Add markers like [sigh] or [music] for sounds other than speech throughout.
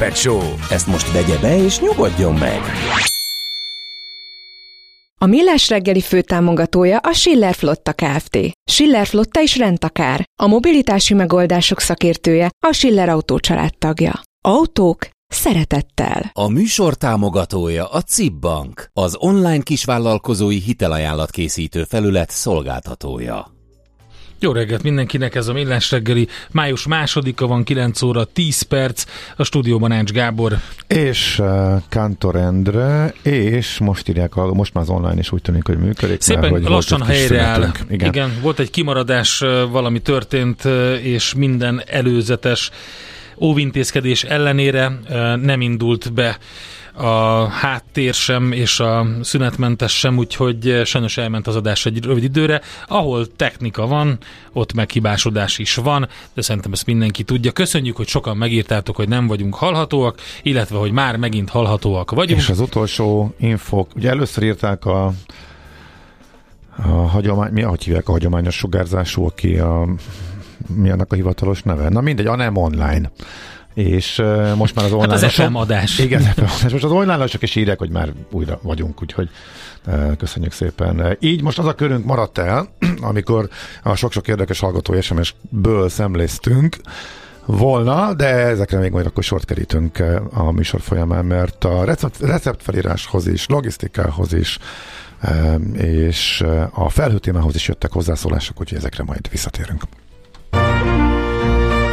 Pet Show. Ezt most vegye be és nyugodjon meg! A Millás reggeli főtámogatója a Schiller Flotta Kft. Schiller Flotta is rendtakár. A mobilitási megoldások szakértője a Schiller Autó tagja. Autók szeretettel. A műsor támogatója a CIP Bank, az online kisvállalkozói hitelajánlat készítő felület szolgáltatója. Jó reggelt mindenkinek, ez a Millás reggeli. Május másodika van, 9 óra 10 perc, a stúdióban Ács Gábor. És uh, Kantor Endre, és most írják, most már az online is úgy tűnik, hogy működik. Szépen mert, hogy lassan helyreáll. Igen. Igen, volt egy kimaradás, valami történt, és minden előzetes óvintézkedés ellenére nem indult be a háttér sem és a szünetmentes sem, úgyhogy sajnos elment az adás egy rövid időre. Ahol technika van, ott meghibásodás is van, de szerintem ezt mindenki tudja. Köszönjük, hogy sokan megírtátok, hogy nem vagyunk hallhatóak, illetve, hogy már megint hallhatóak vagyunk. És az utolsó infok, ugye először írták a a hagyomány, mi ahogy hívják a hagyományos sugárzású, aki a mi annak a hivatalos neve? Na mindegy, a nem online és uh, most már az online hát az FM adás. Igen, FM adás. Most az online is írják, hogy már újra vagyunk, úgyhogy uh, köszönjük szépen. Így most az a körünk maradt el, [clears throat] amikor a sok-sok érdekes hallgató SMS-ből szemléztünk, volna, de ezekre még majd akkor sort kerítünk a műsor folyamán, mert a recept, receptfelíráshoz is, logisztikához is, és a felhőtémához is jöttek hozzászólások, úgyhogy ezekre majd visszatérünk.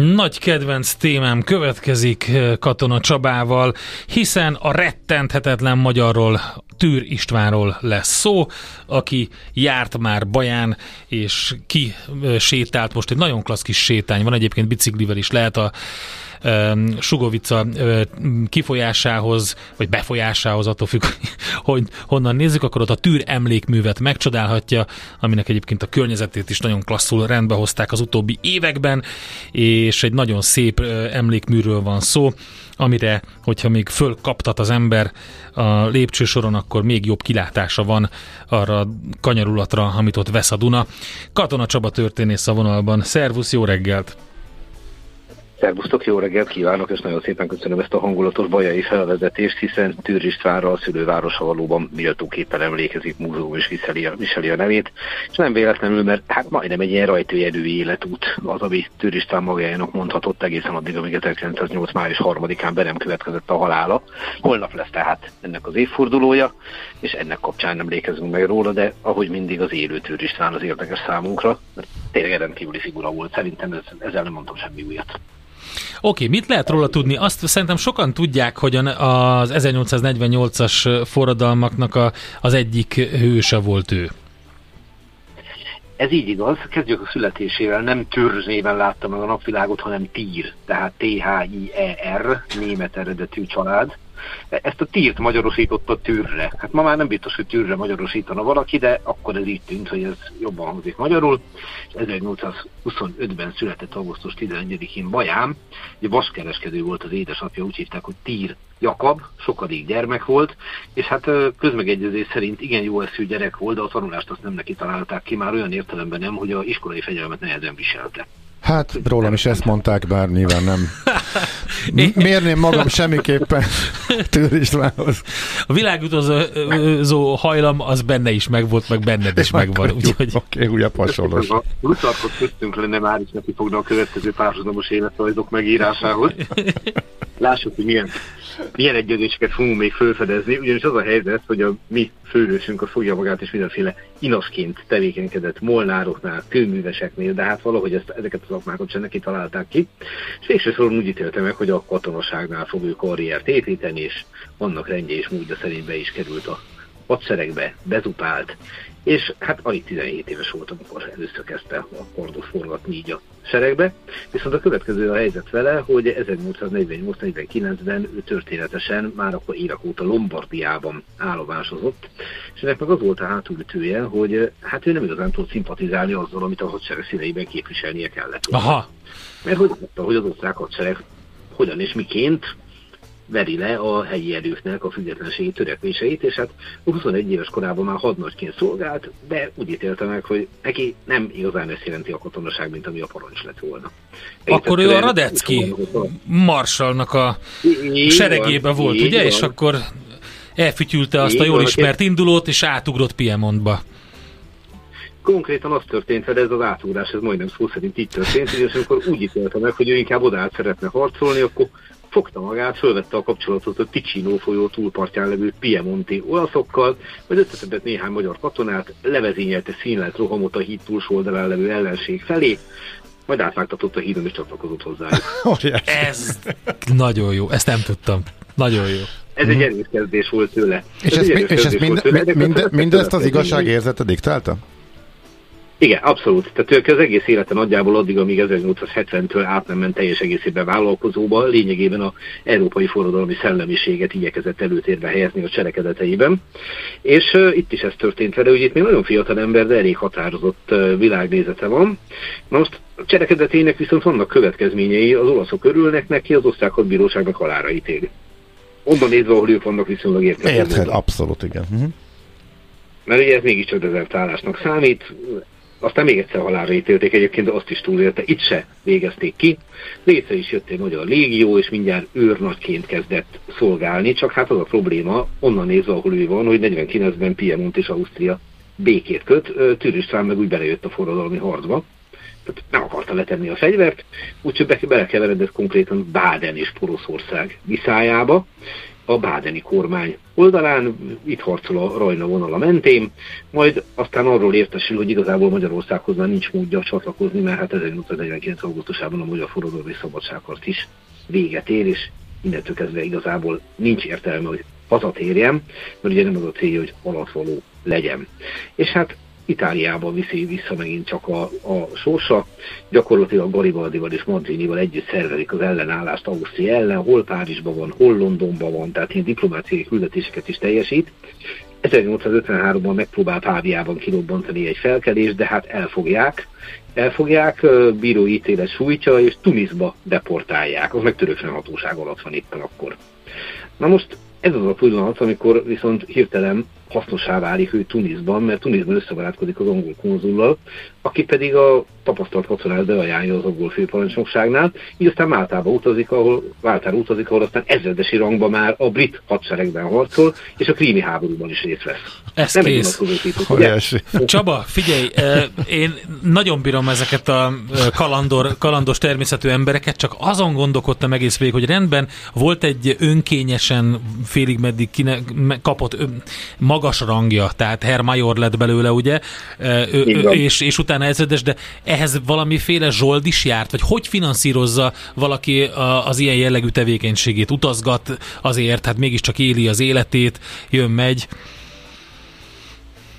Nagy kedvenc témám következik eh, Katona Csabával, hiszen a rettenthetetlen magyarról Tűr Istvánról lesz szó, aki járt már Baján, és ki sétált most egy nagyon klassz kis sétány. Van egyébként biciklivel is lehet a Sugovica kifolyásához, vagy befolyásához, attól függ, [laughs] hogy honnan nézzük, akkor ott a tűr emlékművet megcsodálhatja, aminek egyébként a környezetét is nagyon klasszul rendbe hozták az utóbbi években, és egy nagyon szép emlékműről van szó, amire, hogyha még fölkaptat az ember a lépcsősoron, akkor még jobb kilátása van arra a kanyarulatra, amit ott vesz a Duna. Katona Csaba történész a vonalban. Szervusz, jó reggelt! Szervusztok, jó reggelt kívánok, és nagyon szépen köszönöm ezt a hangulatos bajai felvezetést, hiszen Tűr Istvánra a szülővárosa valóban méltóképpen emlékezik, múzeum is viseli a, viseli a nevét, és nem véletlenül, mert hát majdnem egy ilyen rajtőjedő életút az, ami Tűr István magájának mondhatott egészen addig, amíg 1908. május 3-án be nem következett a halála. Holnap lesz tehát ennek az évfordulója, és ennek kapcsán emlékezünk meg róla, de ahogy mindig az élő Tűr István az érdekes számunkra, mert tényleg rendkívüli figura volt, szerintem ez, ezzel nem mondtam semmi újat. Oké, mit lehet róla tudni? Azt szerintem sokan tudják, hogy az 1848-as forradalmaknak a, az egyik hőse volt ő. Ez így igaz, kezdjük a születésével, nem Türz néven látta meg a napvilágot, hanem Tír, tehát T-H-I-E-R, német eredetű család. Ezt a tírt magyarosította tűrre. Hát ma már nem biztos, hogy tűrre magyarosítana valaki, de akkor ez így tűnt, hogy ez jobban hangzik magyarul. És 1825-ben született augusztus 11-én Baján. Egy vaskereskedő volt az édesapja, úgy hívták, hogy Tír Jakab, sokadik gyermek volt, és hát közmegegyezés szerint igen jó eszű gyerek volt, de a tanulást azt nem neki találták ki, már olyan értelemben nem, hogy a iskolai fegyelmet nehezen viselte. Hát rólam is ezt mondták, bár nyilván nem [laughs] mérném magam semmiképpen Tűr Istvánhoz. A világutazó hajlam az benne is megvolt, meg benned is [laughs] megvan. Úgyhogy... Oké, okay, újabb hasonlós. A Plutarkot köztünk lenne már is neki fogna a következő párhuzamos életrajzok megírásához. Lássuk, hogy milyen milyen egyezéseket fogunk még felfedezni, ugyanis az a helyzet, hogy a mi főhősünk a fogja magát és mindenféle inasként tevékenykedett molnároknál, kőműveseknél, de hát valahogy ezt, ezeket az akmákat sem neki találták ki, és végső soron úgy ítélte meg, hogy a katonaságnál fog ő karriert építeni, és annak rendje és módja szerint be is került a hadseregbe, bezupált, és hát alig 17 éves volt, amikor először kezdte a kordot forgatni így a seregbe. Viszont a következő a helyzet vele, hogy 1848-49-ben ő történetesen már akkor évek óta Lombardiában állomásozott, és ennek meg az volt a hátulütője, hogy hát ő nem igazán tud szimpatizálni azzal, amit a hadsereg színeiben képviselnie kellett. Aha. Mert hogy hogy az osztrák hadsereg hogyan és miként veri le a helyi erőknek a függetlenségi törekvéseit, és hát 21 éves korában már hadnagyként szolgált, de úgy ítélte meg, hogy neki nem igazán ezt jelenti a katonaság, mint ami a parancs lett volna. Akkor ő a Radecki marsalnak a seregébe volt, ugye? Van. És akkor elfütyülte azt a jól ismert indulót, és átugrott Piemontba konkrétan az történt vele, ez az átugrás, ez majdnem szó szerint így történt, és amikor úgy ítélte meg, hogy ő inkább oda szeretne harcolni, akkor fogta magát, fölvette a kapcsolatot a Ticino folyó túlpartján levő Piemonti olaszokkal, majd összetebett néhány magyar katonát, levezényelte színlet rohamot a híd túlsó oldalán levő ellenség felé, majd átvágtatott a hídon és csatlakozott hozzájuk. [laughs] Ez nagyon jó, ezt nem tudtam. Nagyon jó. Ez egy erős kezdés volt tőle. És, ez, ez, és ez mind, mind, mind, mindezt az igazság érzete diktálta? Igen, abszolút. Tehát ő az egész élete nagyjából addig, amíg 1870-től át nem ment teljes egészében vállalkozóba, lényegében a európai forradalmi szellemiséget igyekezett előtérbe helyezni a cselekedeteiben. És uh, itt is ez történt vele, hogy itt még nagyon fiatal ember, de elég határozott uh, világnézete van. Na most a cselekedetének viszont vannak következményei, az olaszok örülnek neki, az osztrák hadbíróságnak halára ítéli. Onnan nézve, ahol ők vannak viszonylag érthető. Érthet, abszolút, igen. Uh-huh. Mert ugye ez mégiscsak dezertálásnak számít, aztán még egyszer halálra ítélték, egyébként de azt is túlélte, itt se végezték ki. Létre is jött egy magyar légió, és mindjárt őrnagyként kezdett szolgálni, csak hát az a probléma, onnan nézve, ahol ő van, hogy 49-ben Piemont és Ausztria békét köt, Tűr István meg úgy belejött a forradalmi harcba, tehát nem akarta letenni a fegyvert, úgyhogy belekeveredett konkrétan Báden és Poroszország viszájába, a bádeni kormány oldalán, itt harcol a Rajna vonala mentén, majd aztán arról értesül, hogy igazából Magyarországhoz már nincs módja csatlakozni, mert hát 1849. augusztusában a Magyar Forradalmi Szabadságharc is véget ér, és innentől kezdve igazából nincs értelme, hogy hazatérjem, mert ugye nem az a célja, hogy alatvaló legyen. És hát Itáliába viszi vissza megint csak a, a sorsa. Gyakorlatilag Garibaldival és Mazzinival együtt szervezik az ellenállást Ausztria ellen, hol Párizsban van, hol Londonban van, tehát ilyen diplomáciai küldetéseket is teljesít. 1853-ban megpróbál Páviában kirobbantani egy felkelést, de hát elfogják. Elfogják, bírói ítélet sújtja, és Tunisba deportálják. Az meg török hatóság alatt van éppen akkor. Na most ez az a pillanat, amikor viszont hirtelen hasznosá válik ő Tunisban, mert Tunisban összebarátkozik az angol konzullal, aki pedig a tapasztalt katonát beajánlja az angol főparancsnokságnál, így aztán Máltába utazik, ahol Váltára utazik, ahol aztán ezredesi rangban már a brit hadseregben harcol, és a krími háborúban is részt vesz. Ez Nem kész. Csaba, figyelj, én nagyon bírom ezeket a kalandor, kalandos természetű embereket, csak azon gondolkodtam egész végig, hogy rendben volt egy önkényesen félig meddig kine, kapott magas rangja, tehát Herr Major lett belőle, ugye, és, és utána ezredes, de ehhez valamiféle zsold is járt, vagy hogy finanszírozza valaki az ilyen jellegű tevékenységét? Utazgat azért, hát mégiscsak éli az életét, jön, megy.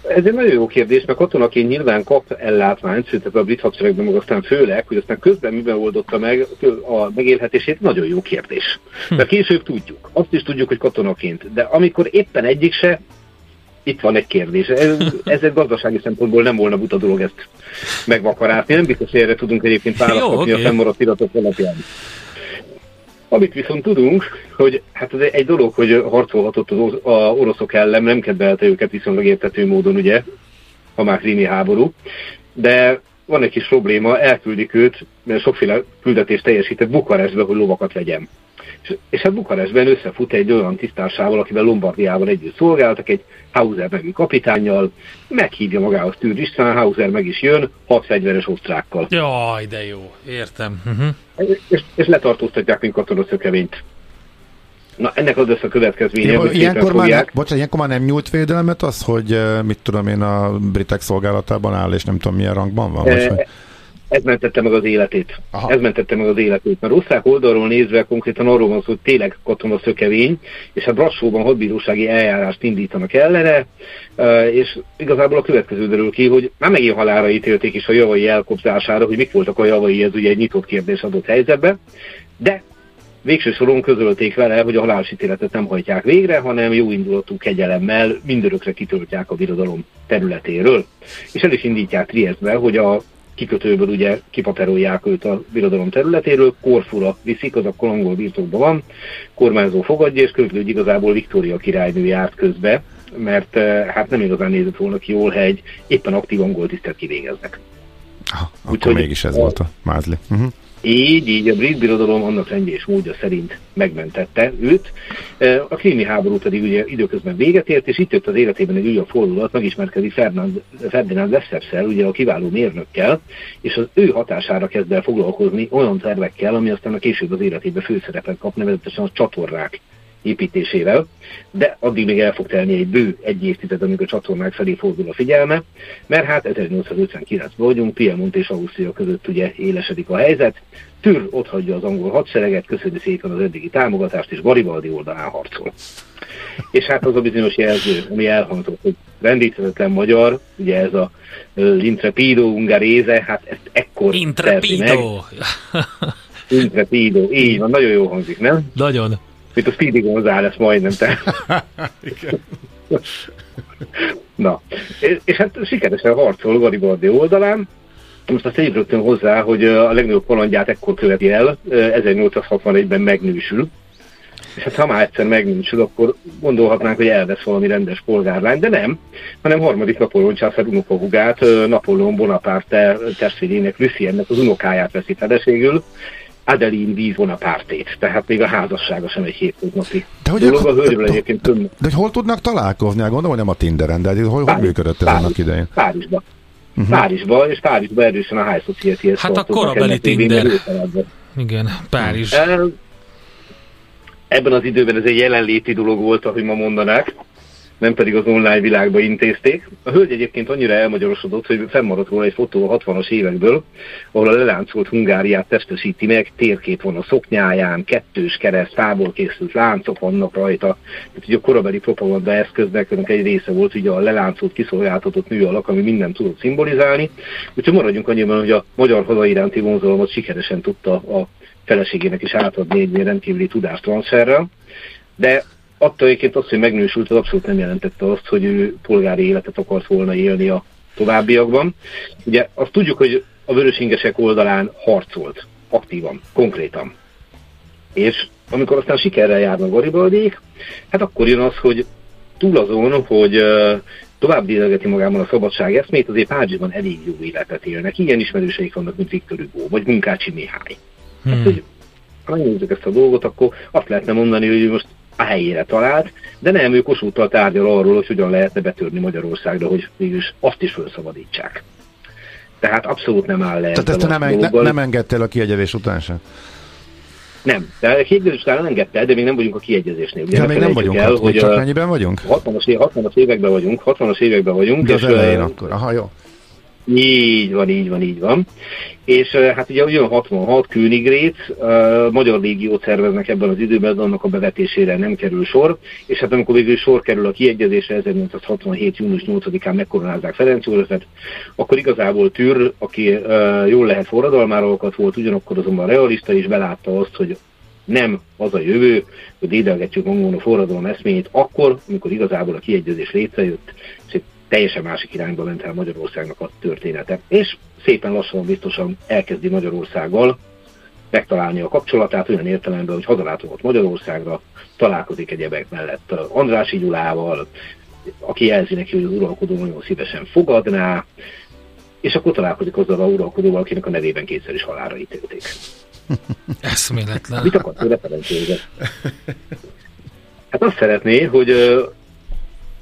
Ez egy nagyon jó kérdés, mert katonaként nyilván kap ellátmányt, sőt a brit hadseregben meg aztán főleg, hogy aztán közben miben oldotta meg a megélhetését, nagyon jó kérdés. Hm. Mert később tudjuk. Azt is tudjuk, hogy katonaként. De amikor éppen egyik se, itt van egy kérdés. Ez, ez egy gazdasági szempontból nem volna buta dolog ezt megvakarászni. Nem biztos, hogy erre tudunk egyébként választani okay. a fennmaradt iratok alapján. Amit viszont tudunk, hogy hát ez egy dolog, hogy harcolhatott az a oroszok ellen, nem kedvelte őket viszonylag értető módon, ugye, a már krími háború, de van egy kis probléma, elküldik őt, mert sokféle küldetést teljesített Bukarestbe, hogy lovakat vegyem. És, és hát Bukarestben összefut egy olyan tisztársával, akivel Lombardiával együtt szolgáltak, egy Hauser nevű kapitányjal, meghívja magához Tűr István, Hauser meg is jön, hat fegyveres osztrákkal. Jaj, de jó, értem. Uh-huh. És, és letartóztatják, mint katonaszökevényt. Na, ennek az lesz a következménye, hogy ilyenkor már, bocsánat, ilyenkor már nem nyújt védelmet az, hogy mit tudom én a britek szolgálatában áll, és nem tudom milyen rangban van? E, vagy, ez mentette meg az életét. Aha. Ez mentette meg az életét. Mert osztrák oldalról nézve konkrétan arról van szó, hogy tényleg katona szökevény, és a Brassóban hadbírósági eljárást indítanak ellene, és igazából a következő derül ki, hogy már megint halára ítélték is a javai elkobzására, hogy mik voltak a javai, ez ugye egy nyitott kérdés adott helyzetben, de végső soron közölték vele, hogy a halálsítéletet nem hajtják végre, hanem jó indulatú kegyelemmel mindörökre kitöltják a birodalom területéről. És el is indítják Triestbe, hogy a kikötőből ugye kipaperolják őt a birodalom területéről, Korfura viszik, az a kolongol birtokban van, kormányzó fogadja, és közül, igazából Viktória királynő járt közbe, mert hát nem igazán nézett volna ki jól, hegy, éppen aktív angol tisztet kivégeznek. Ah, akkor Úgyhogy mégis ez a, volt a mázli. Uh-huh. Így, így a brit birodalom annak rendje és módja szerint megmentette őt. A krími háború pedig ugye időközben véget ért, és itt jött az életében egy újabb fordulat, megismerkedik Ferdinand, Ferdinand Lesserszel, ugye a kiváló mérnökkel, és az ő hatására kezd el foglalkozni olyan tervekkel, ami aztán a később az életében főszerepet kap, nevezetesen a csatornák építésével, de addig még el fog telni egy bő egy évtized, amikor a csatornák felé fordul a figyelme, mert hát 1859-ben vagyunk, Piemont és Ausztria között ugye élesedik a helyzet, Tür ott hagyja az angol hadsereget, köszöni szépen az eddigi támogatást, és Garibaldi oldalán harcol. És hát az a bizonyos jelző, ami elhangzott, hogy rendíthetetlen magyar, ugye ez a Intrepido ungaréze, hát ezt ekkor Intrepido! Intrepido, így van, nagyon jó hangzik, nem? Nagyon mint a Speedy González majdnem, te. [laughs] Na, és, és hát sikeresen harcol Garibaldi oldalán, most azt tegyük rögtön hozzá, hogy a legnagyobb kalandját ekkor követi el, 1861-ben megnősül, és hát ha már egyszer megnősül, akkor gondolhatnánk, hogy elvesz valami rendes polgárlány, de nem, hanem harmadik Napóleon császár unokahugát, Napóleon Bonaparte testvérének, Luciennek az unokáját veszi feleségül, Adeline víz Bonaparte-t, tehát még a házassága sem egy hétköznapi de hogy dolog. A hölgyről egyébként több... De hogy hol tudnak találkozni? Hát gondolom, hogy nem a Tinderen, de hát hol, hol működött ez Párizs, annak idején? Párizsba. Uh-huh. Párizsba, és Párizsba erősen a High society Hát a korabeli Tinder. Igen, Párizs. Ebben az időben ez egy jelenléti dolog volt, ahogy ma mondanák nem pedig az online világba intézték. A hölgy egyébként annyira elmagyarosodott, hogy fennmaradt volna egy fotó a 60-as évekből, ahol a leláncolt Hungáriát testesíti meg, térkép van a szoknyáján, kettős kereszt, tából készült láncok vannak rajta. Tehát ugye a korabeli propaganda eszköznek egy része volt ugye a leláncolt kiszolgáltatott nő alak, ami mindent tudott szimbolizálni. Úgyhogy maradjunk annyiban, hogy a magyar haza iránti vonzalmat sikeresen tudta a feleségének is átadni egy rendkívüli tudástranszferrel. De attól egyébként az, hogy megnősült, az abszolút nem jelentette azt, hogy ő polgári életet akart volna élni a továbbiakban. Ugye azt tudjuk, hogy a vörösingesek oldalán harcolt, aktívan, konkrétan. És amikor aztán sikerrel járnak Garibaldék, hát akkor jön az, hogy túl azon, hogy tovább délegeti magában a szabadság eszmét, azért Párizsban elég jó életet élnek. Ilyen ismerőseik vannak, mint Viktor Hugo, vagy Munkácsi Mihály. Hmm. Hát, hogy ha megnézzük ezt a dolgot, akkor azt lehetne mondani, hogy most a helyére talált, de nem, ő Kossuthtal tárgyal arról, hogy hogyan lehetne betörni Magyarországra, hogy mégis azt is felszabadítsák. Tehát abszolút nem áll le. Tehát ezt nem, ne, nem engedte el a kiegyezés után sem? Nem, de a kiegyezés után engedte el, de még nem vagyunk a kiegyezésnél. Ugye ja, még nem vagyunk, el, hogy csak mennyiben vagyunk? 60-as, 60 években vagyunk, 60-as években vagyunk. De az és, elején uh, akkor, aha, jó. Így van, így van, így van. És hát ugye jön 66 Königrét, Magyar Légiót szerveznek ebben az időben, de annak a bevetésére nem kerül sor, és hát amikor végül sor kerül a kiegyezésre 1867. június 8-án megkoronázzák Ferenc Józsefet, akkor igazából Tür, aki jól lehet forradalmára volt, ugyanakkor azonban realista is belátta azt, hogy nem az a jövő, hogy dédelgetjük magunkon a forradalom eszményét akkor, amikor igazából a kiegyezés létrejött, és egy teljesen másik irányba ment el Magyarországnak a története. És szépen lassan, biztosan elkezdi Magyarországgal megtalálni a kapcsolatát olyan értelemben, hogy hazalátogat Magyarországra, találkozik egyebek mellett Andrási Gyulával, aki jelzi neki, hogy az uralkodó nagyon szívesen fogadná, és akkor találkozik azzal a uralkodóval, akinek a nevében kétszer is halára ítélték. [laughs] Eszméletlen. Mit akart tőle Hát azt szeretné, hogy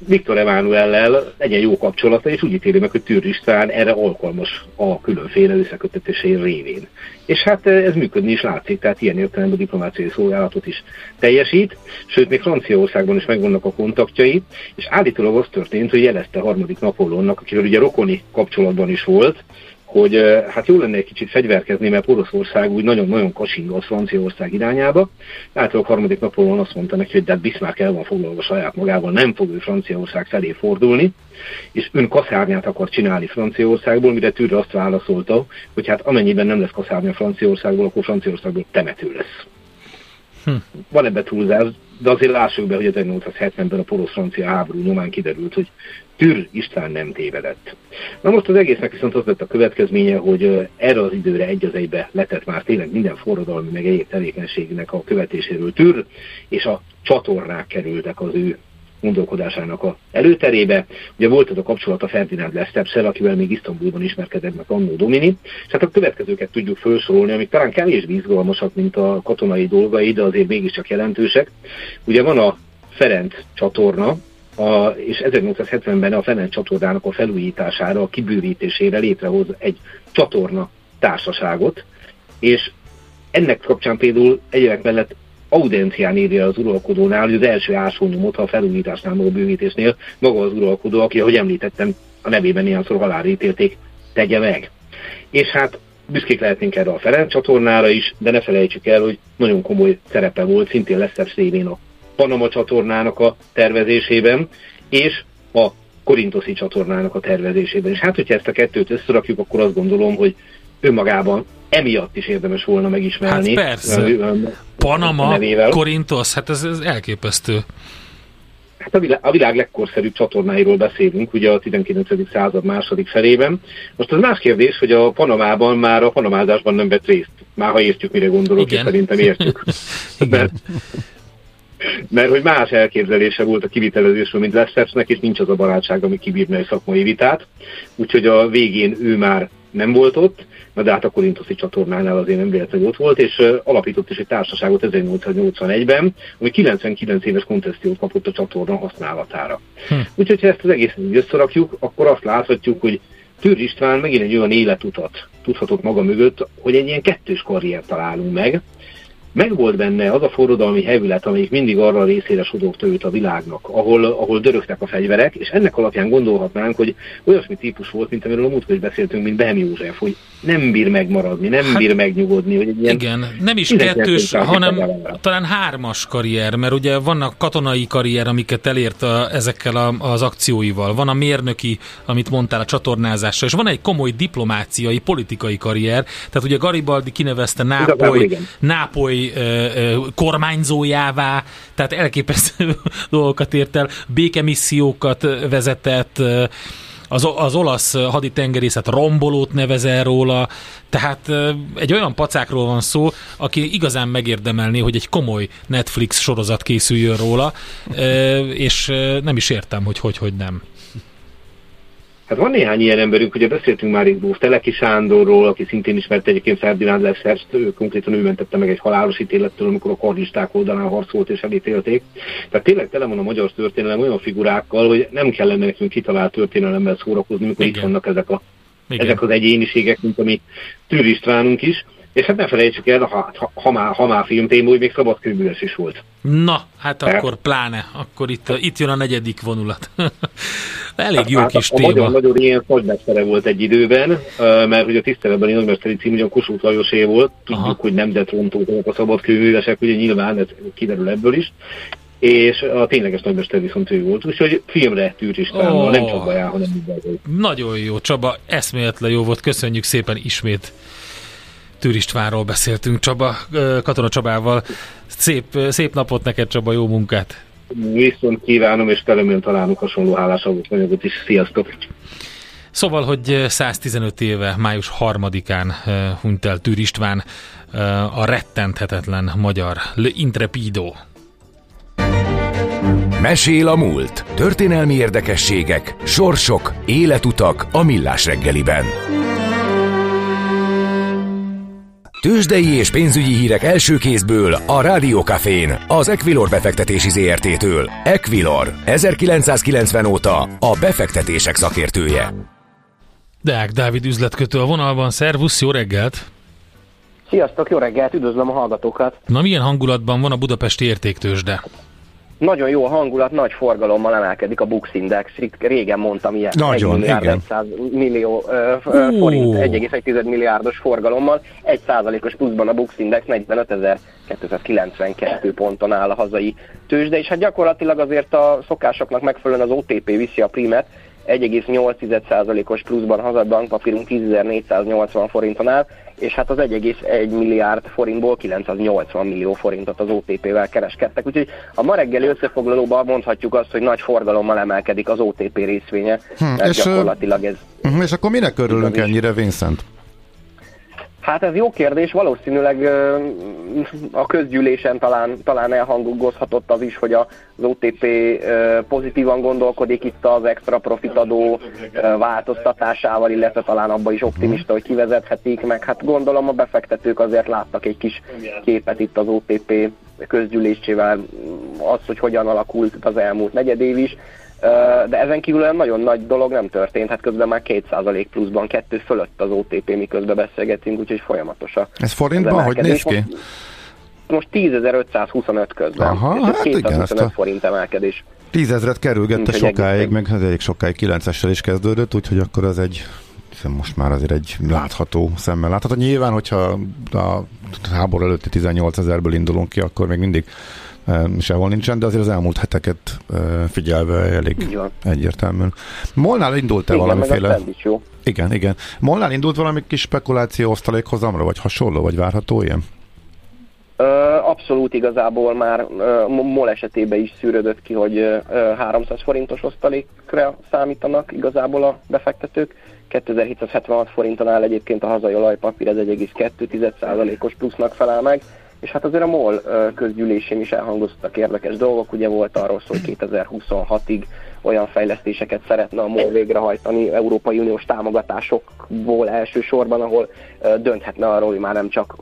Viktor Emánuellel legyen jó kapcsolata, és úgy ítéli meg, hogy Tűr István erre alkalmas a különféle összekötetései révén. És hát eh, ez működni is látszik, tehát ilyen értelemben diplomáciai szolgálatot is teljesít, sőt, még Franciaországban is megvannak a kontaktjai, és állítólag az történt, hogy jelezte harmadik Napolónnak, akivel ugye rokoni kapcsolatban is volt, hogy hát jó lenne egy kicsit fegyverkezni, mert Oroszország úgy nagyon-nagyon a Franciaország irányába. Általában a harmadik napon azt mondta neki, hogy de Bismarck el van foglalva saját magával, nem fog ő Franciaország felé fordulni, és ön kaszárnyát akar csinálni Franciaországból, mire Tűrre azt válaszolta, hogy hát amennyiben nem lesz kaszárnya Franciaországból, akkor Franciaországból temető lesz. Hm. Van ebbe túlzás, de azért lássuk be, hogy 1870-ben a porosz-francia háború nyomán kiderült, hogy Tür István nem tévedett. Na most az egésznek viszont az lett a következménye, hogy erre az időre egy az egybe letett már tényleg minden forradalmi meg egyéb tevékenységnek a követéséről Tür, és a csatornák kerültek az ő gondolkodásának a előterébe. Ugye volt az a kapcsolat a Ferdinand Lesztepszel, akivel még Isztambulban ismerkedett meg Annó Domini, és hát a következőket tudjuk felsorolni, amik talán kevésbé izgalmasak, mint a katonai dolgai, de azért mégiscsak jelentősek. Ugye van a Ferenc csatorna, a, és 1870-ben a Ferenc csatornának a felújítására, a kibővítésére létrehoz egy csatorna társaságot, és ennek kapcsán például egyébként mellett audencián írja az uralkodónál, hogy az első ásónyomot a felújításnál, a bővítésnél maga az uralkodó, aki, ahogy említettem, a nevében ilyenszor halálra ítélték, tegye meg. És hát büszkék lehetnénk erre a Ferenc csatornára is, de ne felejtsük el, hogy nagyon komoly szerepe volt szintén Leszter szévén a Panama csatornának a tervezésében, és a Korintoszi csatornának a tervezésében. És hát, hogyha ezt a kettőt összerakjuk, akkor azt gondolom, hogy önmagában emiatt is érdemes volna megismerni. Hát persze. Panama, Korintos, hát ez, ez elképesztő. Hát a világ, a világ legkorszerűbb csatornáiról beszélünk, ugye a 19. század második felében. Most az más kérdés, hogy a Panamában már a panamázásban nem vett részt. Már ha értjük, mire gondolok, és szerintem értjük. [laughs] mert, mert hogy más elképzelése volt a kivitelezésről, mint Lesztersnek, és nincs az a barátság, ami kibírna egy szakmai vitát. Úgyhogy a végén ő már nem volt ott, de hát a Korintoszi csatornánál azért nem véletlenül ott volt, és alapított is egy társaságot 1881-ben, ami 99 éves koncesziót kapott a csatorna használatára. Hm. Úgyhogy ha ezt az egészet összerakjuk, akkor azt láthatjuk, hogy Tűr István megint egy olyan életutat tudhatott maga mögött, hogy egy ilyen kettős karriert találunk meg, megvolt benne az a forradalmi hevület, amelyik mindig arra részére sodogta őt a világnak, ahol, ahol dörögtek a fegyverek, és ennek alapján gondolhatnánk, hogy olyasmi típus volt, mint amiről a múltkor is beszéltünk, mint Behem József, hogy nem bír megmaradni, nem hát, bír megnyugodni. Hogy egy ilyen igen, nem is kettős, hanem talán hármas karrier, mert ugye vannak katonai karrier, amiket elért a, ezekkel a, az akcióival. Van a mérnöki, amit mondtál, a csatornázással, és van egy komoly diplomáciai, politikai karrier. Tehát ugye Garibaldi kinevezte Nápoly, Nápoly kormányzójává, tehát elképesztő [laughs] dolgokat ért el, békemissziókat vezetett, az, az olasz haditengerészet rombolót nevezel róla, tehát egy olyan pacákról van szó, aki igazán megérdemelné, hogy egy komoly Netflix sorozat készüljön róla, és nem is értem, hogy hogy, hogy nem. Hát van néhány ilyen emberünk, ugye beszéltünk már itt Teleki Sándorról, aki szintén ismert egyébként Ferdinand Lesserst, ő konkrétan ő mentette meg egy halálos ítélettől, amikor a kardisták oldalán harcolt és elítélték. Tehát tényleg tele van a magyar történelem olyan figurákkal, hogy nem kellene nekünk kitalált történelemmel szórakozni, amikor Igen. itt vannak ezek, a, ezek az egyéniségek, mint ami Tűr Istvánunk is. És hát ne felejtsük el, ha, ha, ha, már, ha már filmtéma, hogy még szabadkőműves is volt. Na, hát Tehát, akkor pláne, akkor itt, itt jön a negyedik vonulat. [laughs] Elég jó hát, kis a, téma. A magyar nagyon ilyen nagymestere volt egy időben, mert hogy a tiszteletbeli nagymesteri cím ugyan Kossuth Lajosé volt, tudjuk, Aha. hogy nemzetrontók a szabadkőművesek, ugye nyilván ez kiderül ebből is, és a tényleges nagymester viszont ő volt, úgyhogy filmre Tűr Istvánnal, oh. nem csak baján, hanem mindenki. Nagyon jó, Csaba, eszméletlen jó volt, köszönjük szépen ismét Tűristvánról beszéltünk Csaba, Katona Csabával. Szép, szép napot neked Csaba, jó munkát! Viszont kívánom, és telemén találunk hasonló hálás anyagot is. Sziasztok! Szóval, hogy 115 éve, május 3-án hunyt el Tűr István, a rettenthetetlen magyar Le Intrepido. Mesél a múlt. Történelmi érdekességek, sorsok, életutak a millás reggeliben. Tőzsdei és pénzügyi hírek első kézből a Rádiókafén, az Equilor befektetési ZRT-től. Equilor, 1990 óta a befektetések szakértője. Deák Dávid üzletkötő a vonalban, szervusz, jó reggelt! Sziasztok, jó reggelt, üdvözlöm a hallgatókat! Na milyen hangulatban van a budapesti értéktősde? Nagyon jó a hangulat, nagy forgalommal emelkedik a Bux Index. Itt régen mondtam ilyen nagyon, 1 milliárd igen. 100 millió uh, forint, 1,1 milliárdos forgalommal, 1 százalékos pluszban a Bux Index 45.292 ponton áll a hazai tőzsde, és hát gyakorlatilag azért a szokásoknak megfelelően az OTP viszi a primet, 1,8%-os pluszban hazad bankpapírunk 10.480 forinton áll, és hát az 1,1 milliárd forintból 980 millió forintot az OTP-vel kereskedtek. Úgyhogy a ma reggeli összefoglalóban mondhatjuk azt, hogy nagy forgalommal emelkedik az OTP részvénye, hm, mert és gyakorlatilag ez... Uh, és akkor minek örülünk ennyire, Vincent? Hát ez jó kérdés, valószínűleg a közgyűlésen talán, talán elhangozhatott az is, hogy az OTP pozitívan gondolkodik itt az extra profitadó változtatásával, illetve talán abban is optimista, hogy kivezethetik, meg hát gondolom a befektetők azért láttak egy kis képet itt az OTP közgyűlésével, az, hogy hogyan alakult az elmúlt negyedév is, de ezen kívül olyan nagyon nagy dolog nem történt, hát közben már 2% pluszban, kettő fölött az OTP, miközben beszélgetünk, úgyhogy folyamatos a Ez forintban hogy néz ki? Most 10.525 közben. Aha, hát 225 igen, a... forint emelkedés. 10 ezeret kerülgette sokáig, meg hát elég sokáig 9-essel is kezdődött, úgyhogy akkor az egy hiszen most már azért egy látható szemmel látható. Nyilván, hogyha a háború előtti 18 ezerből indulunk ki, akkor még mindig sehol nincsen, de azért az elmúlt heteket figyelve elég egyértelműen. Molnál indult-e igen, valamiféle... Igen, igen. Molnál indult valami kis spekuláció osztalékhozamra, vagy hasonló, vagy várható ilyen? Abszolút igazából már MOL esetében is szűrődött ki, hogy 300 forintos osztalékra számítanak igazából a befektetők. 2776 forinton áll egyébként a hazai olajpapír, ez 1,2%-os plusznak felel meg és hát azért a MOL közgyűlésén is elhangoztak érdekes dolgok, ugye volt arról szó, hogy 2026-ig olyan fejlesztéseket szeretne a MOL végrehajtani Európai Uniós támogatásokból elsősorban, ahol dönthetne arról, hogy már nem csak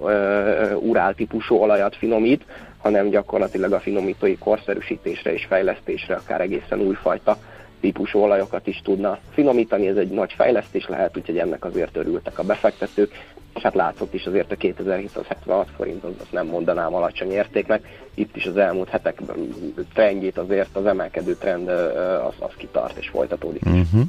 urál típusú olajat finomít, hanem gyakorlatilag a finomítói korszerűsítésre és fejlesztésre akár egészen újfajta típusú olajokat is tudna finomítani, ez egy nagy fejlesztés lehet, úgyhogy ennek azért örültek a befektetők és hát látszott is azért a 2776 forint, az, azt nem mondanám alacsony értéknek. Itt is az elmúlt hetekben trendjét azért az emelkedő trend az, az kitart és folytatódik. Uh-huh.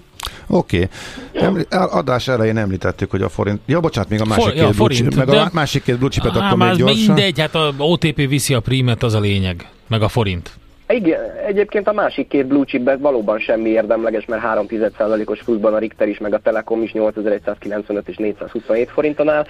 Oké. Okay. Adás elején említettük, hogy a forint... Ja, bocsánat, még a másik For, két ja, forint, meg a másik két blue chipet, akkor még gyorsan. Mindegy, hát a OTP viszi a prímet, az a lényeg, meg a forint. Igen, egyébként a másik két blue chipben valóban semmi érdemleges, mert 3 os pluszban a Richter is, meg a Telekom is 8195 és 427 forinton áll,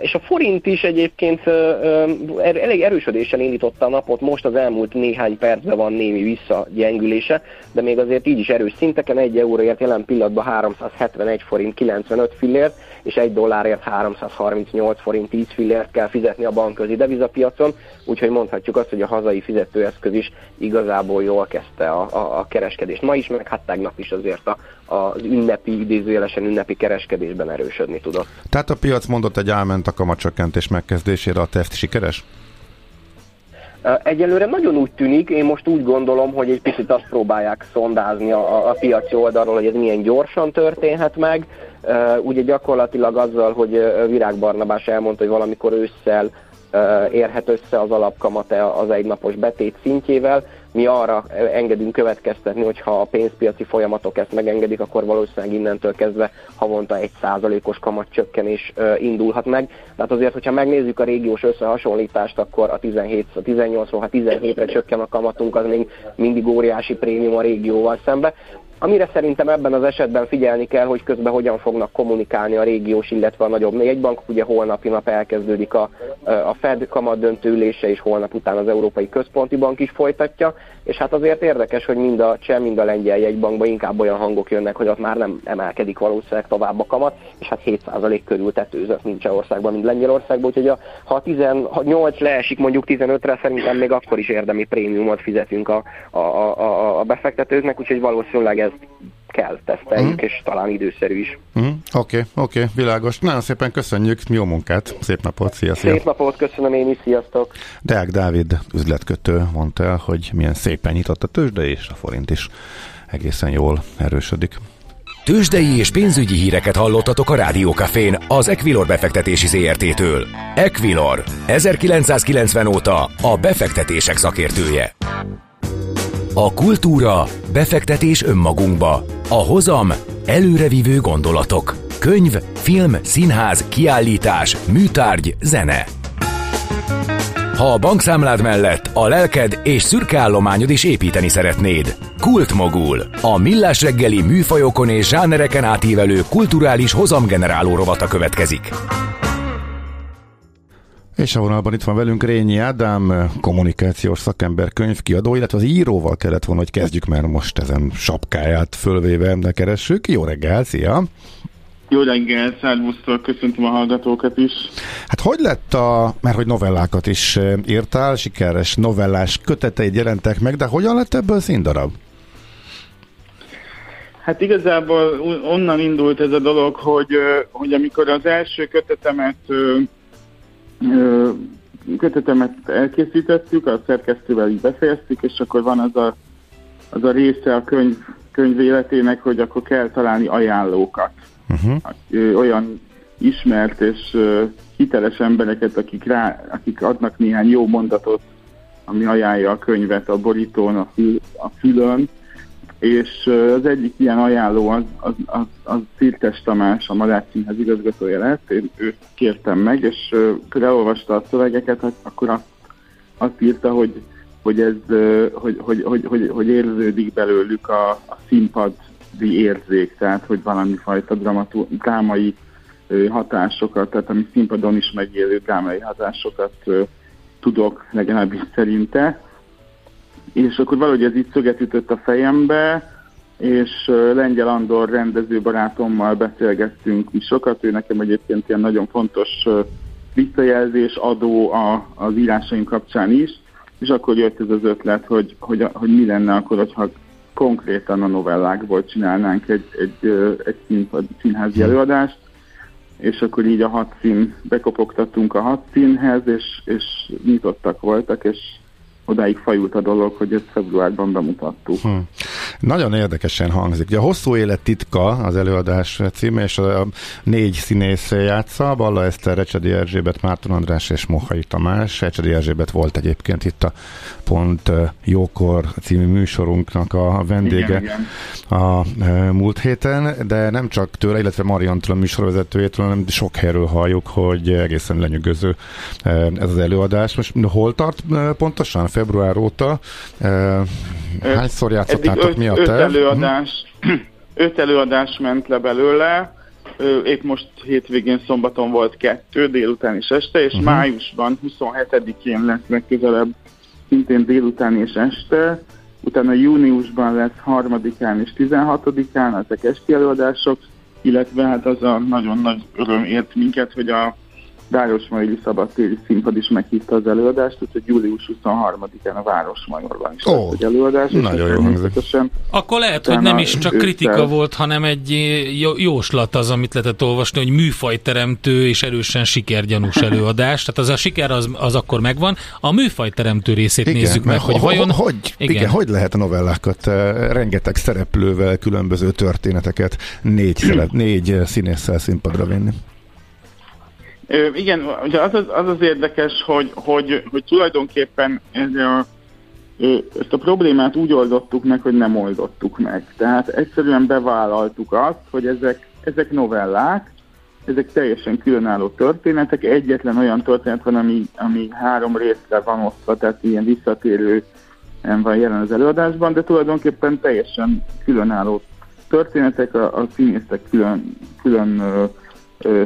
és a forint is egyébként er, elég erősödéssel indította a napot, most az elmúlt néhány percben van némi visszagyengülése, de még azért így is erős szinteken, egy euróért jelen pillanatban 371 forint 95 fillért, és egy dollárért 338 forint 10 fillért kell fizetni a bankközi devizapiacon, úgyhogy mondhatjuk azt, hogy a hazai fizetőeszköz is igazából jól kezdte a, a, a kereskedést. Ma is, meg hát tegnap is azért a, az ünnepi, idézőjelesen ünnepi kereskedésben erősödni tudott. Tehát a piac mondott egy álment a kamatcsökkentés megkezdésére, a test sikeres? Egyelőre nagyon úgy tűnik, én most úgy gondolom, hogy egy picit azt próbálják szondázni a, a piaci oldalról, hogy ez milyen gyorsan történhet meg. Ugye gyakorlatilag azzal, hogy Virág Barnabás elmondta, hogy valamikor ősszel érhet össze az alapkamate az egynapos betét szintjével. Mi arra engedünk következtetni, hogy ha a pénzpiaci folyamatok ezt megengedik, akkor valószínűleg innentől kezdve havonta egy százalékos kamatcsökkenés indulhat meg. Tehát azért, hogyha megnézzük a régiós összehasonlítást, akkor a 17, a 18-ról, ha 17-re csökken a kamatunk, az még mindig óriási prémium a régióval szembe. Amire szerintem ebben az esetben figyelni kell, hogy közben hogyan fognak kommunikálni a régiós, illetve a nagyobb jegybankok. Ugye holnapi nap elkezdődik a, a Fed kamat döntőülése, és holnap után az Európai Központi Bank is folytatja. És hát azért érdekes, hogy mind a cseh, mind a lengyel jegybankban inkább olyan hangok jönnek, hogy ott már nem emelkedik valószínűleg tovább a kamat, és hát 7% körül tetőzött mind Csehországban, mind Lengyelországban, úgyhogy a, ha a 18 leesik mondjuk 15-re, szerintem még akkor is érdemi prémiumot fizetünk a, a, a, a befektetőknek, úgyhogy valószínűleg ezt kell teszteljük, mm. és talán időszerű is. Oké, mm. oké, okay, okay, világos. Nagyon szépen köszönjük, jó munkát, szép napot, szia, szia. Szép napot, köszönöm én is, sziasztok. Deák Dávid üzletkötő mondta el, hogy milyen szépen nyitott a tőzsde, és a forint is egészen jól erősödik. Tőzsdei és pénzügyi híreket hallottatok a Rádiókafén az Equilor befektetési ZRT-től. Equilor, 1990 óta a befektetések szakértője. A kultúra, befektetés önmagunkba. A hozam, előrevívő gondolatok. Könyv, film, színház, kiállítás, műtárgy, zene. ha a bankszámlád mellett a lelked és szürke állományod is építeni szeretnéd. Kultmogul. A millás reggeli műfajokon és zsánereken átívelő kulturális hozamgeneráló rovata következik. És a vonalban itt van velünk Rényi Ádám, kommunikációs szakember, könyvkiadó, illetve az íróval kellett volna, hogy kezdjük, mert most ezen sapkáját fölvéve ne keressük. Jó reggel, szia! Jó reggel, szervusztok, köszöntöm a hallgatókat is. Hát hogy lett a, mert hogy novellákat is eh, írtál, sikeres novellás köteteid jelentek meg, de hogyan lett ebből színdarab? Hát igazából onnan indult ez a dolog, hogy, hogy amikor az első kötetemet kötetemet elkészítettük, a szerkesztővel így befejeztük, és akkor van az a, az a része a könyv, könyv életének, hogy akkor kell találni ajánlókat. Uh-huh. Olyan ismert és hiteles embereket, akik, rá, akik adnak néhány jó mondatot, ami ajánlja a könyvet a borítón, a, fül, a fülön, és az egyik ilyen ajánló az, az, az, az Cirtes Tamás, a Madács Színház igazgatója lett, én őt kértem meg, és uh, elolvasta a szövegeket, hát akkor azt, azt írta, hogy, hogy, ez, hogy, hogy, hogy, hogy, hogy érződik belőlük a, a színpadi érzék, tehát hogy valami fajta dramatú, drámai hatásokat, tehát ami színpadon is megélő drámai hatásokat tudok legalábbis szerinte és akkor valahogy ez így szöget ütött a fejembe, és Lengyel Andor rendező barátommal beszélgettünk mi sokat, ő nekem egyébként ilyen nagyon fontos visszajelzés adó a, az írásaim kapcsán is, és akkor jött ez az ötlet, hogy, hogy, hogy mi lenne akkor, hogyha konkrétan a novellákból csinálnánk egy, egy, egy színpad, színházi előadást, és akkor így a hat szín, bekopogtattunk a hat színhez, és, és nyitottak voltak, és odáig fajult a dolog, hogy ezt februárban bemutattuk. Hm. Nagyon érdekesen hangzik. Ugye a Hosszú élet titka az előadás címe, és a négy színész játsza, Balla Eszter, Recsedi Erzsébet, Márton András és Mohai Tamás. Recsedi Erzsébet volt egyébként itt a Pont Jókor című műsorunknak a vendége igen, igen. a múlt héten, de nem csak tőle, illetve Mariantól a műsorvezetőjétől, hanem sok helyről halljuk, hogy egészen lenyűgöző ez az előadás. Most hol tart pontosan? Február óta. Hányszor játszottátok? Mi a öt előadás, [clears throat] öt előadás ment le belőle, épp most hétvégén szombaton volt kettő, délután és este, és uh-huh. májusban 27-én lesz legközelebb szintén délután és este, utána júniusban lesz harmadikán és 16-án ezek esti előadások, illetve hát az a nagyon nagy öröm ért minket, hogy a Városmajori Szabadtéri Színpad is meghívta az előadást, úgyhogy július 23-án a Városmajorban is oh, lesz egy előadás. Nagyon jó hangzik. Akkor lehet, hogy nem is csak kritika ősszel... volt, hanem egy jóslat az, amit lehetett olvasni, hogy műfajteremtő és erősen sikergyanús előadás. Tehát az a siker az, az akkor megvan. A műfajteremtő részét igen, nézzük meg, hogy vajon... Hogy, igen. igen, hogy lehet a novellákat eh, rengeteg szereplővel, különböző történeteket négy, négy színésszel színpadra vinni? Igen, ugye az az, az, az érdekes, hogy, hogy, hogy tulajdonképpen ez a, ezt a problémát úgy oldottuk meg, hogy nem oldottuk meg. Tehát egyszerűen bevállaltuk azt, hogy ezek, ezek novellák, ezek teljesen különálló történetek, egyetlen olyan történet van, ami, ami három részre van osztva, tehát ilyen visszatérő van jelen az előadásban, de tulajdonképpen teljesen különálló történetek, a, a színészek külön, külön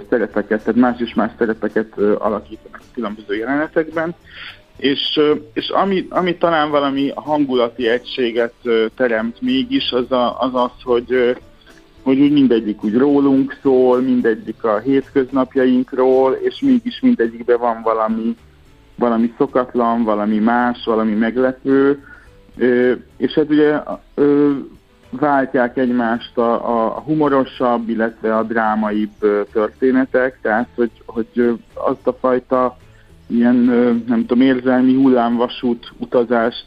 szerepeket, tehát más és más szerepeket alakítanak különböző jelenetekben, és, és ami, ami talán valami hangulati egységet teremt mégis, az a, az, az hogy, hogy úgy mindegyik úgy rólunk szól, mindegyik a hétköznapjainkról, és mégis mindegyikben van valami, valami szokatlan, valami más, valami meglepő, és hát ugye váltják egymást a, a humorosabb, illetve a drámaibb történetek, tehát hogy, hogy azt a fajta ilyen, nem tudom, érzelmi hullámvasút utazást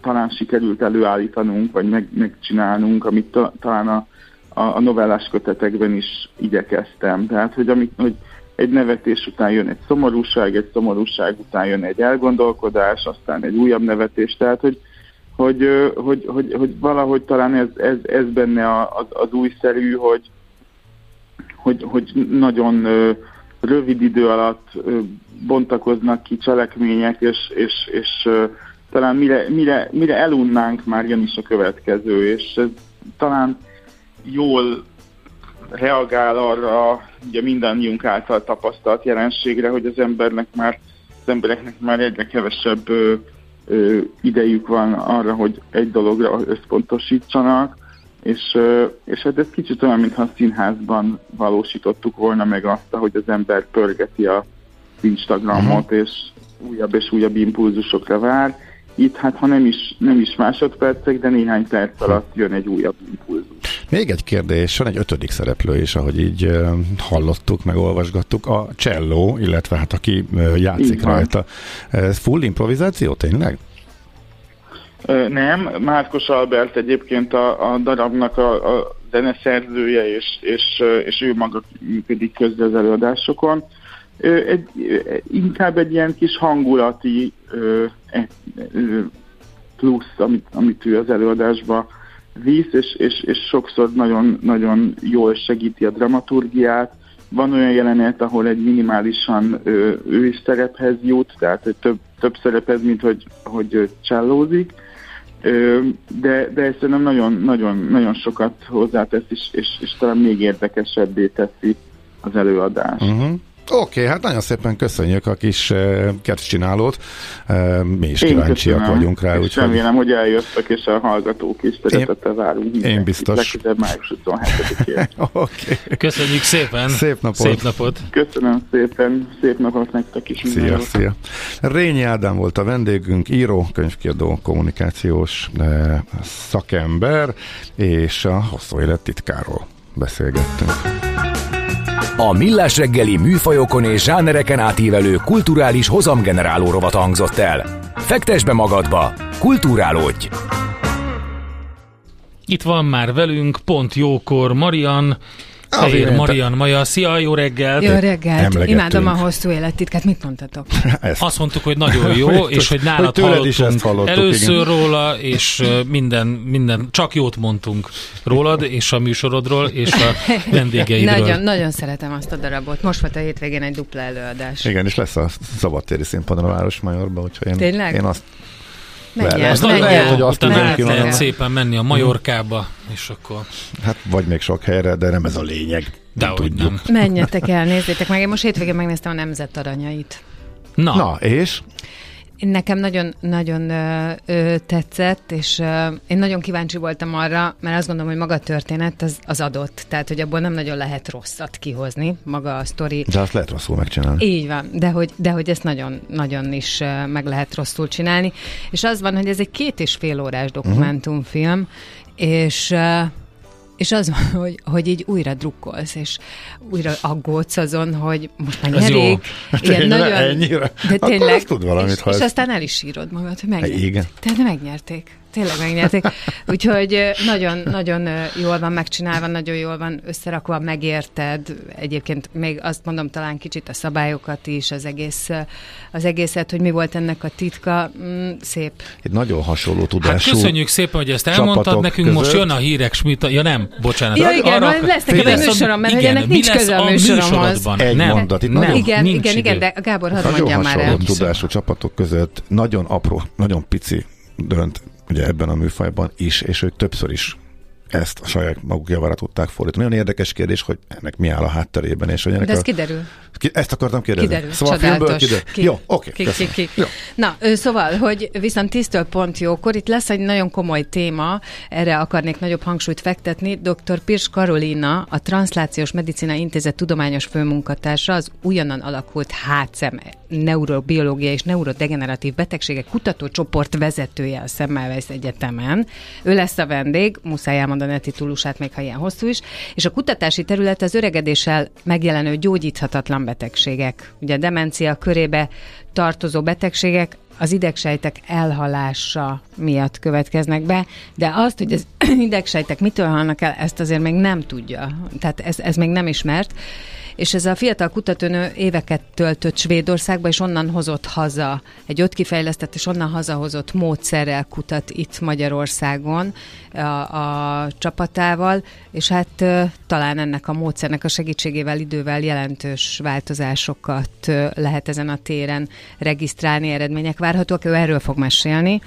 talán sikerült előállítanunk, vagy meg, megcsinálnunk, amit ta, talán a, a, a novellás kötetekben is igyekeztem. Tehát, hogy, amit, hogy egy nevetés után jön egy szomorúság, egy szomorúság után jön egy elgondolkodás, aztán egy újabb nevetés, tehát, hogy, hogy, hogy, hogy, hogy valahogy talán ez, ez, ez benne az, az újszerű, hogy, hogy, hogy nagyon rövid idő alatt bontakoznak ki cselekmények, és, és, és talán mire, mire, mire elunnánk, már jön is a következő, és ez talán jól reagál arra ugye mindannyiunk által tapasztalt jelenségre, hogy az embernek már az embereknek már egyre kevesebb idejük van arra, hogy egy dologra összpontosítsanak, és, és hát ez kicsit olyan, mintha a színházban valósítottuk volna meg azt, hogy az ember pörgeti a Instagramot, uh-huh. és újabb és újabb impulzusokra vár. Itt hát ha nem is, nem is másodpercek, de néhány perc alatt jön egy újabb impulzus. Még egy kérdés, van egy ötödik szereplő is, ahogy így hallottuk, meg olvasgattuk, a cselló, illetve hát aki játszik rajta. Ez full improvizáció tényleg? Nem, Márkos Albert egyébként a, a darabnak a, a zeneszerzője, és, és, és ő maga működik közre az előadásokon. Egy, inkább egy ilyen kis hangulati e, plusz, amit, amit ő az előadásba visz, és, és, és sokszor nagyon, nagyon jól segíti a dramaturgiát. Van olyan jelenet, ahol egy minimálisan ő, ő is szerephez jut, tehát több, több szerephez, mint hogy, hogy csellózik, de, de ezt nem nagyon, nagyon, nagyon sokat hozzátesz, és, és, és talán még érdekesebbé teszi az előadást. Uh-huh. Oké, okay, hát nagyon szépen köszönjük a kis uh, kertcsinálót. Uh, mi is Én kíváncsiak köszönöm, vagyunk rá. És remélem, hogy eljöttek, és a hallgatók is szeretettel várunk. Én biztos. Legközelebb május 27-én. [laughs] okay. Köszönjük szépen. Szép napot. Szép napot. Köszönöm szépen. Szép napot nektek is. Szia, szia. Rényi Ádám volt a vendégünk, író, könyvkiadó, kommunikációs uh, szakember, és a hosszú élet titkáról beszélgettünk. A Millás reggeli műfajokon és zsánereken átívelő kulturális hozamgeneráló rovat hangzott el. Fektes be magadba, kulturálódj! Itt van már velünk, pont jókor, Marian, Fehér Marian Maja, szia, jó reggelt! Jó reggelt! Imádom a hosszú élettitkát, mit mondtatok? [laughs] Ezt. Azt mondtuk, hogy nagyon jó, és hogy nálad hogy hallottunk, is ezt hallottuk, először igen. róla, és minden, minden, csak jót mondtunk rólad, és a műsorodról, és a [laughs] vendégeidről. nagyon, nagyon szeretem azt a darabot. Most volt a hétvégén egy dupla előadás. Igen, és lesz a szabadtéri színpadon a Városmajorban, úgyhogy én, Tényleg? én azt Menjen, az menjen. Lehet, hogy azt lehet, lehet szépen menni a Majorkába, és akkor... Hát vagy még sok helyre, de nem ez a lényeg. De nem tudjuk. Nem. Menjetek el, nézzétek meg. Én most hétvégén megnéztem a Nemzet aranyait. Na, Na és? Nekem nagyon, nagyon ö, ö, tetszett, és ö, én nagyon kíváncsi voltam arra, mert azt gondolom, hogy maga a történet az, az adott, tehát hogy abból nem nagyon lehet rosszat kihozni, maga a sztori. De azt lehet rosszul megcsinálni. Így van, de hogy, de hogy ezt nagyon, nagyon is ö, meg lehet rosszul csinálni. És az van, hogy ez egy két és fél órás dokumentumfilm, uh-huh. és és az van, [laughs] hogy, hogy így újra drukkolsz, és újra aggódsz azon, hogy most már nyerik. [laughs] Ilyen nagyon, ennyire? De tényleg. tud valamit, és, és aztán el is írod magad, hogy megnyerték. Igen. Tehát megnyerték tényleg megnyerték. Úgyhogy nagyon, nagyon jól van megcsinálva, nagyon jól van összerakva, megérted. Egyébként még azt mondom talán kicsit a szabályokat is, az egész, az egészet, hogy mi volt ennek a titka, mm, szép. Egy nagyon hasonló tudású Hát köszönjük szépen, hogy ezt elmondtad nekünk, között. most jön a hírek, Schmidt, ja nem, bocsánat. Ja igen, arra, lesz nekem egy műsorom, mert igen, ennek nincs köze a műsoromhoz. Egy nem, mondat, itt nem, igen, igen, igen, de Gábor, hadd mondjam már el. Nagyon tudású csapatok között nagyon apró, nagyon pici dönt ugye ebben a műfajban is, és ők többször is ezt a saját maguk javára tudták fordítani. Nagyon érdekes kérdés, hogy ennek mi áll a hátterében. És hogy ennek De ez a... kiderül. Ki, ezt akartam kérdezni. Kiderül. Szóval Csodálatos. a filmből kiderül. Ki. Jó, oké. Okay, ki, ki, ki. Jó. Na, szóval, hogy viszont tisztől pont jókor, itt lesz egy nagyon komoly téma, erre akarnék nagyobb hangsúlyt fektetni. Dr. Pirs Karolina, a Translációs Medicina Intézet tudományos főmunkatársa, az újonnan alakult HCM neurobiológia és neurodegeneratív betegségek kutatócsoport vezetője a Semmelweis Egyetemen. Ő lesz a vendég, muszáj elmondani a titulusát, még ha ilyen hosszú is, és a kutatási terület az öregedéssel megjelenő gyógyíthatatlan betegségek. Ugye a demencia körébe tartozó betegségek az idegsejtek elhalása miatt következnek be, de azt, hogy az [clears throat] idegsejtek mitől halnak el, ezt azért még nem tudja. Tehát ez, ez még nem ismert és ez a fiatal kutatónő éveket töltött Svédországba, és onnan hozott haza, egy ott kifejlesztett és onnan hazahozott módszerrel kutat itt Magyarországon a, a csapatával, és hát talán ennek a módszernek a segítségével idővel jelentős változásokat lehet ezen a téren regisztrálni, eredmények várhatóak. Ő erről fog mesélni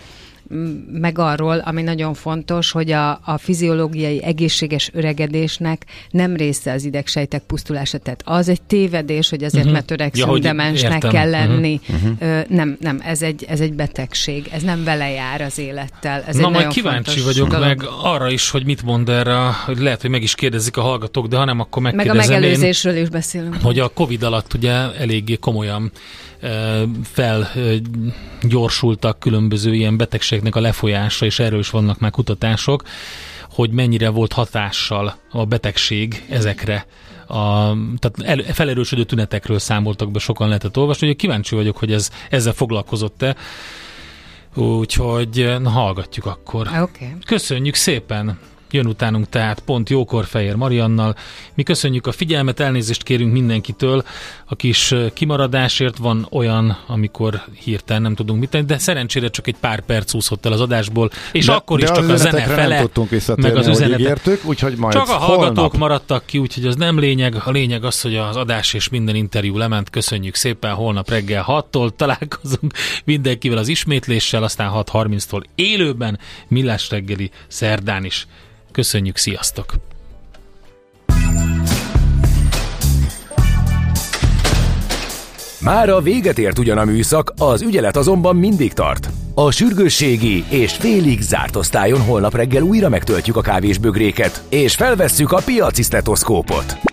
meg arról, ami nagyon fontos, hogy a, a fiziológiai egészséges öregedésnek nem része az idegsejtek pusztulása. Tehát az egy tévedés, hogy azért, uh-huh. mert öregszünk, ja, demensnek értem. kell mhm. lenni. Uh-huh. Ö, nem, nem, ez egy, ez egy betegség. Ez nem vele jár az élettel. Ez Na, majd kíváncsi vagyok dolog. meg arra is, hogy mit mond erre, hogy lehet, hogy meg is kérdezik a hallgatók, de ha nem, akkor megkérdezem Meg a megelőzésről én, is beszélünk. Hogy a Covid alatt ugye eléggé komolyan felgyorsultak különböző ilyen betegségnek a lefolyása, és erről is vannak már kutatások, hogy mennyire volt hatással a betegség ezekre a, tehát el, felerősödő tünetekről számoltak be, sokan lehetett olvasni, hogy kíváncsi vagyok, hogy ez, ezzel foglalkozott-e. Úgyhogy na, hallgatjuk akkor. Okay. Köszönjük szépen! Jön utánunk tehát pont jókor Fehér Mariannal. Mi köszönjük a figyelmet, elnézést kérünk mindenkitől. A kis kimaradásért van olyan, amikor hirtelen nem tudunk mit tenni, de szerencsére csak egy pár perc úszott el az adásból, és de, akkor de is csak a zene fele, meg az üzenetek. Ígértük, úgyhogy majd csak a hallgatók holnap. maradtak ki, úgyhogy az nem lényeg. A lényeg az, hogy az adás és minden interjú lement. Köszönjük szépen, holnap reggel 6-tól találkozunk mindenkivel az ismétléssel, aztán 6.30-tól élőben, millás reggeli szerdán is. Köszönjük, sziasztok! Már a véget ért ugyan a műszak, az ügyelet azonban mindig tart. A sürgősségi és félig zárt osztályon holnap reggel újra megtöltjük a kávésbögréket, és felvesszük a piaci stetoszkópot.